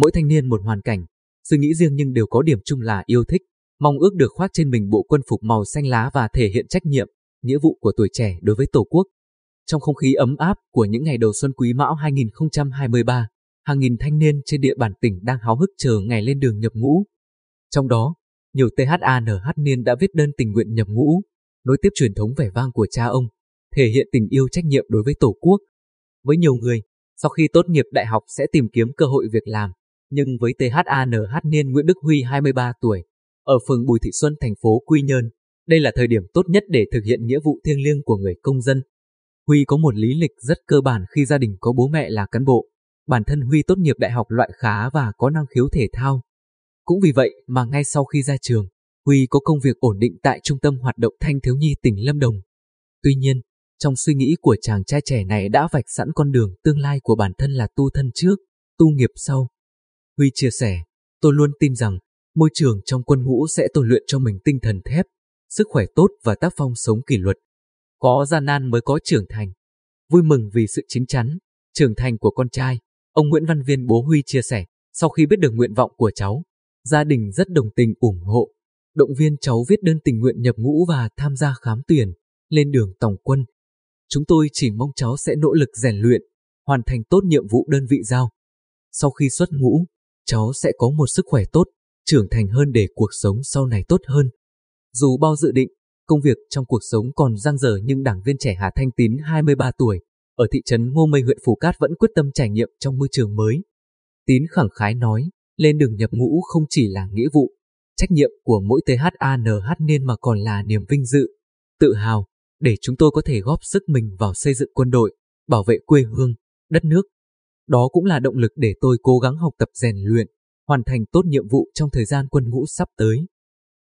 Mỗi thanh niên một hoàn cảnh, suy nghĩ riêng nhưng đều có điểm chung là yêu thích, mong ước được khoác trên mình bộ quân phục màu xanh lá và thể hiện trách nhiệm, nghĩa vụ của tuổi trẻ đối với Tổ quốc. Trong không khí ấm áp của những ngày đầu xuân Quý Mão 2023, hàng nghìn thanh niên trên địa bàn tỉnh đang háo hức chờ ngày lên đường nhập ngũ. Trong đó, nhiều THANH niên đã viết đơn tình nguyện nhập ngũ, nối tiếp truyền thống vẻ vang của cha ông, thể hiện tình yêu trách nhiệm đối với Tổ quốc. Với nhiều người, sau khi tốt nghiệp đại học sẽ tìm kiếm cơ hội việc làm, nhưng với THANH niên Nguyễn Đức Huy 23 tuổi, ở phường Bùi Thị Xuân thành phố Quy Nhơn, đây là thời điểm tốt nhất để thực hiện nghĩa vụ thiêng liêng của người công dân. Huy có một lý lịch rất cơ bản khi gia đình có bố mẹ là cán bộ. Bản thân Huy tốt nghiệp đại học loại khá và có năng khiếu thể thao. Cũng vì vậy mà ngay sau khi ra trường, Huy có công việc ổn định tại Trung tâm Hoạt động Thanh Thiếu Nhi tỉnh Lâm Đồng. Tuy nhiên, trong suy nghĩ của chàng trai trẻ này đã vạch sẵn con đường tương lai của bản thân là tu thân trước, tu nghiệp sau. Huy chia sẻ, tôi luôn tin rằng môi trường trong quân ngũ sẽ tôi luyện cho mình tinh thần thép, sức khỏe tốt và tác phong sống kỷ luật. Có gian nan mới có trưởng thành. Vui mừng vì sự chính chắn, trưởng thành của con trai, ông Nguyễn Văn Viên bố Huy chia sẻ, sau khi biết được nguyện vọng của cháu, gia đình rất đồng tình ủng hộ, động viên cháu viết đơn tình nguyện nhập ngũ và tham gia khám tuyển, lên đường tổng quân. Chúng tôi chỉ mong cháu sẽ nỗ lực rèn luyện, hoàn thành tốt nhiệm vụ đơn vị giao. Sau khi xuất ngũ, cháu sẽ có một sức khỏe tốt, trưởng thành hơn để cuộc sống sau này tốt hơn. Dù bao dự định, công việc trong cuộc sống còn giang dở nhưng đảng viên trẻ Hà Thanh Tín 23 tuổi, ở thị trấn Ngô Mây huyện Phù Cát vẫn quyết tâm trải nghiệm trong môi trường mới. Tín khẳng khái nói, lên đường nhập ngũ không chỉ là nghĩa vụ, trách nhiệm của mỗi THANH niên mà còn là niềm vinh dự, tự hào, để chúng tôi có thể góp sức mình vào xây dựng quân đội, bảo vệ quê hương, đất nước. Đó cũng là động lực để tôi cố gắng học tập rèn luyện, hoàn thành tốt nhiệm vụ trong thời gian quân ngũ sắp tới.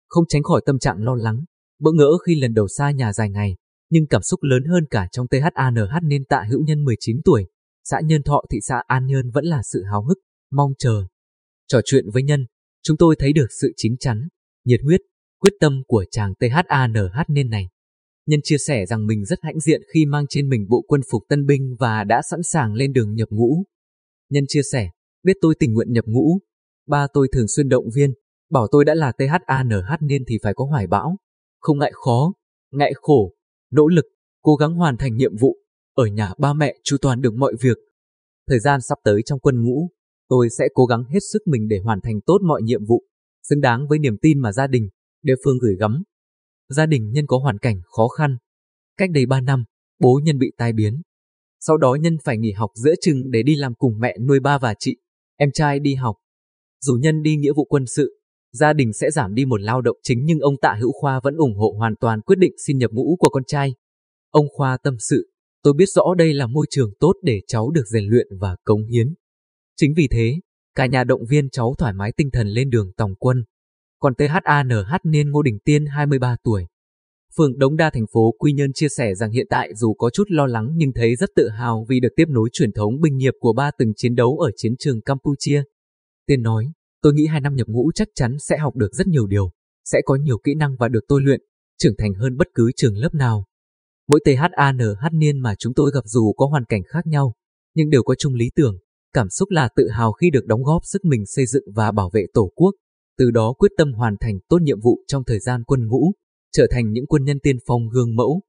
Không tránh khỏi tâm trạng lo lắng, bỡ ngỡ khi lần đầu xa nhà dài ngày, nhưng cảm xúc lớn hơn cả trong THANH nên tạ hữu nhân 19 tuổi, xã Nhân Thọ thị xã An Nhơn vẫn là sự háo hức, mong chờ. Trò chuyện với Nhân, chúng tôi thấy được sự chính chắn, nhiệt huyết, quyết tâm của chàng THANH nên này. Nhân chia sẻ rằng mình rất hãnh diện khi mang trên mình bộ quân phục tân binh và đã sẵn sàng lên đường nhập ngũ. Nhân chia sẻ, biết tôi tình nguyện nhập ngũ, ba tôi thường xuyên động viên, bảo tôi đã là THANH nên thì phải có hoài bão, không ngại khó, ngại khổ, nỗ lực, cố gắng hoàn thành nhiệm vụ, ở nhà ba mẹ chu toàn được mọi việc. Thời gian sắp tới trong quân ngũ, tôi sẽ cố gắng hết sức mình để hoàn thành tốt mọi nhiệm vụ, xứng đáng với niềm tin mà gia đình, địa phương gửi gắm. Gia đình nhân có hoàn cảnh khó khăn. Cách đây 3 năm, bố nhân bị tai biến. Sau đó nhân phải nghỉ học giữa chừng để đi làm cùng mẹ nuôi ba và chị, em trai đi học. Dù nhân đi nghĩa vụ quân sự, gia đình sẽ giảm đi một lao động chính nhưng ông Tạ Hữu Khoa vẫn ủng hộ hoàn toàn quyết định xin nhập ngũ của con trai. Ông Khoa tâm sự, tôi biết rõ đây là môi trường tốt để cháu được rèn luyện và cống hiến. Chính vì thế, cả nhà động viên cháu thoải mái tinh thần lên đường tòng quân. Còn THANH niên Ngô Đình Tiên 23 tuổi. Phường Đống Đa thành phố Quy Nhơn chia sẻ rằng hiện tại dù có chút lo lắng nhưng thấy rất tự hào vì được tiếp nối truyền thống binh nghiệp của ba từng chiến đấu ở chiến trường Campuchia. Tiên nói, tôi nghĩ hai năm nhập ngũ chắc chắn sẽ học được rất nhiều điều, sẽ có nhiều kỹ năng và được tôi luyện, trưởng thành hơn bất cứ trường lớp nào. Mỗi THANH niên mà chúng tôi gặp dù có hoàn cảnh khác nhau, nhưng đều có chung lý tưởng, cảm xúc là tự hào khi được đóng góp sức mình xây dựng và bảo vệ Tổ quốc, từ đó quyết tâm hoàn thành tốt nhiệm vụ trong thời gian quân ngũ, trở thành những quân nhân tiên phong gương mẫu,